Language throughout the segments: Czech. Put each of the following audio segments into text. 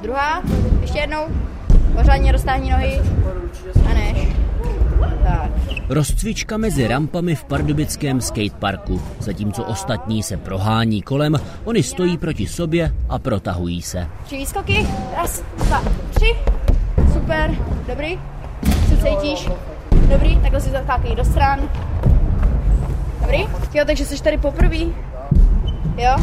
A druhá, ještě jednou, pořádně roztáhni nohy. A než. Tak. Rozcvička mezi rampami v pardubickém skateparku. Zatímco ostatní se prohání kolem, oni stojí proti sobě a protahují se. Tři výskoky, raz, dva, tři, super, dobrý, co cítíš, dobrý, takhle si zaskákej do stran, dobrý, jo, takže jsi tady poprvé, jo,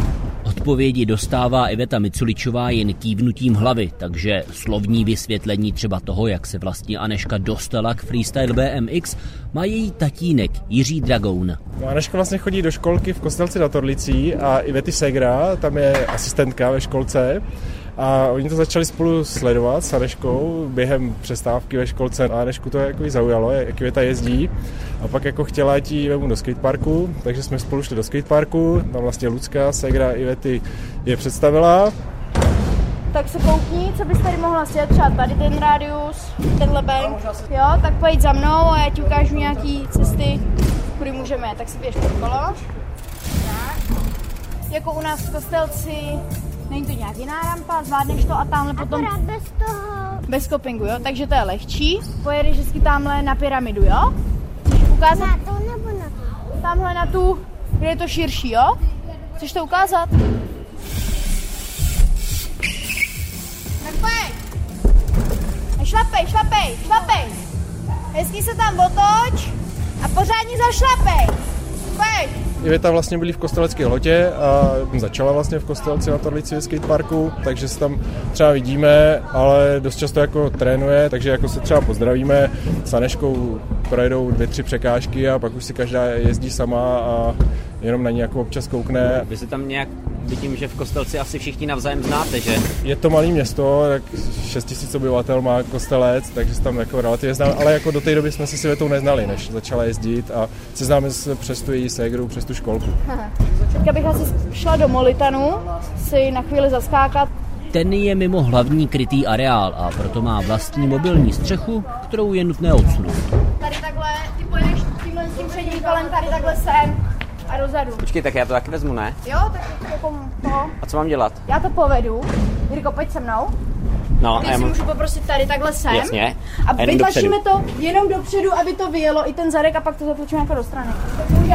Odpovědi dostává Iveta Miculičová jen kývnutím hlavy, takže slovní vysvětlení třeba toho, jak se vlastně Aneška dostala k freestyle BMX, má její tatínek Jiří Dragoun. No, Aneška vlastně chodí do školky v Kostelci na Torlicí a Ivety Segra, tam je asistentka ve školce a oni to začali spolu sledovat s Aneškou během přestávky ve školce. A Anešku to jako zaujalo, jak Iveta jezdí. A pak jako chtěla jít jí vemu do skateparku, takže jsme spolu šli do skateparku, tam vlastně Lucka, Segra Ivety je představila. Tak se koukni, co bys tady mohla sjet, třeba tady ten radius, tenhle bank, jo, tak pojď za mnou a já ti ukážu nějaký cesty, kudy můžeme, tak si běž pod kolo. Jako u nás v Kostelci, není to nějak jiná rampa, zvládneš to a tamhle potom... Akorát bez toho. Bez skopingu, jo, takže to je lehčí. Pojedeš vždycky tamhle na pyramidu, jo? Chceš ukázat? Na to nebo na to? Tamhle na tu, kde je to širší, jo? Chceš to ukázat? Tak pojď! Šlapej, šlapej, šlapej! Hezky se tam otoč a pořádně zašlapej! Pojď! Iveta vlastně byli v Kostelecké lotě a začala vlastně v Kostelci na Torlici skateparku, takže se tam třeba vidíme, ale dost často jako trénuje, takže jako se třeba pozdravíme, s Aneškou projedou dvě, tři překážky a pak už si každá jezdí sama a jenom na ní jako občas koukne. Vy se tam nějak vidím, že v Kostelci asi všichni navzájem znáte, že? Je to malé město, tak 6 tisíc obyvatel má Kostelec, takže se tam jako relativně znám, ale jako do té doby jsme se s Ivetou neznali, než začala jezdit a seznáme se přes tu její ségru, přes tu školku. Teďka bych asi šla do Molitanu, si na chvíli zaskákat. Ten je mimo hlavní krytý areál a proto má vlastní mobilní střechu, kterou je nutné odsunout. Tady takhle, ty pojedeš tímhle s tím předním kolem, tady takhle sem a dozadu. Počkej, tak já to taky vezmu, ne? Jo, tak jako to. A co mám dělat? Já to povedu. Jirko, pojď se mnou. No, Ty a já si můžu poprosit tady takhle sem. Jasně. A A vytlačíme to jenom dopředu, aby to vyjelo i ten zadek a pak to zatlačíme jako do strany. Může?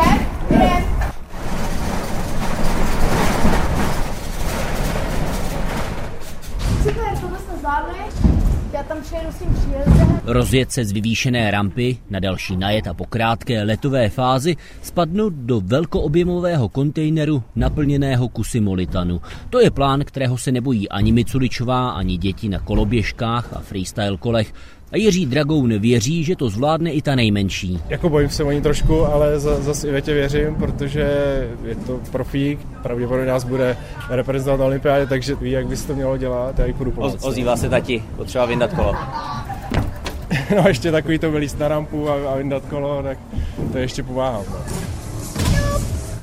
Jdem. Super, tohle jsme zvládli. Já tam přijedu s tím příjezdem. Rozjet se z vyvýšené rampy na další najet a po krátké letové fázi spadnout do velkoobjemového kontejneru naplněného kusy molitanu. To je plán, kterého se nebojí ani Miculičová, ani děti na koloběžkách a freestyle kolech. A Jiří Dragoun věří, že to zvládne i ta nejmenší. Jako bojím se o ní trošku, ale za, zase Ivetě věřím, protože je to profík, pravděpodobně nás bude reprezentovat na olympiádě, takže ví, jak by se to mělo dělat, já jí půjdu O, pomoct. ozývá se tati, potřeba vyndat kolo. No a ještě takový to vylíst na rampu a, a vyndat kolo, tak to ještě pomáhám. No.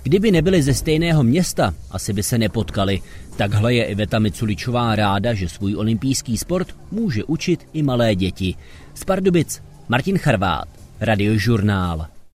Kdyby nebyli ze stejného města, asi by se nepotkali. Takhle je Iveta Miculičová ráda, že svůj olympijský sport může učit i malé děti. Z Pardubic Martin Charvát, Radiožurnál.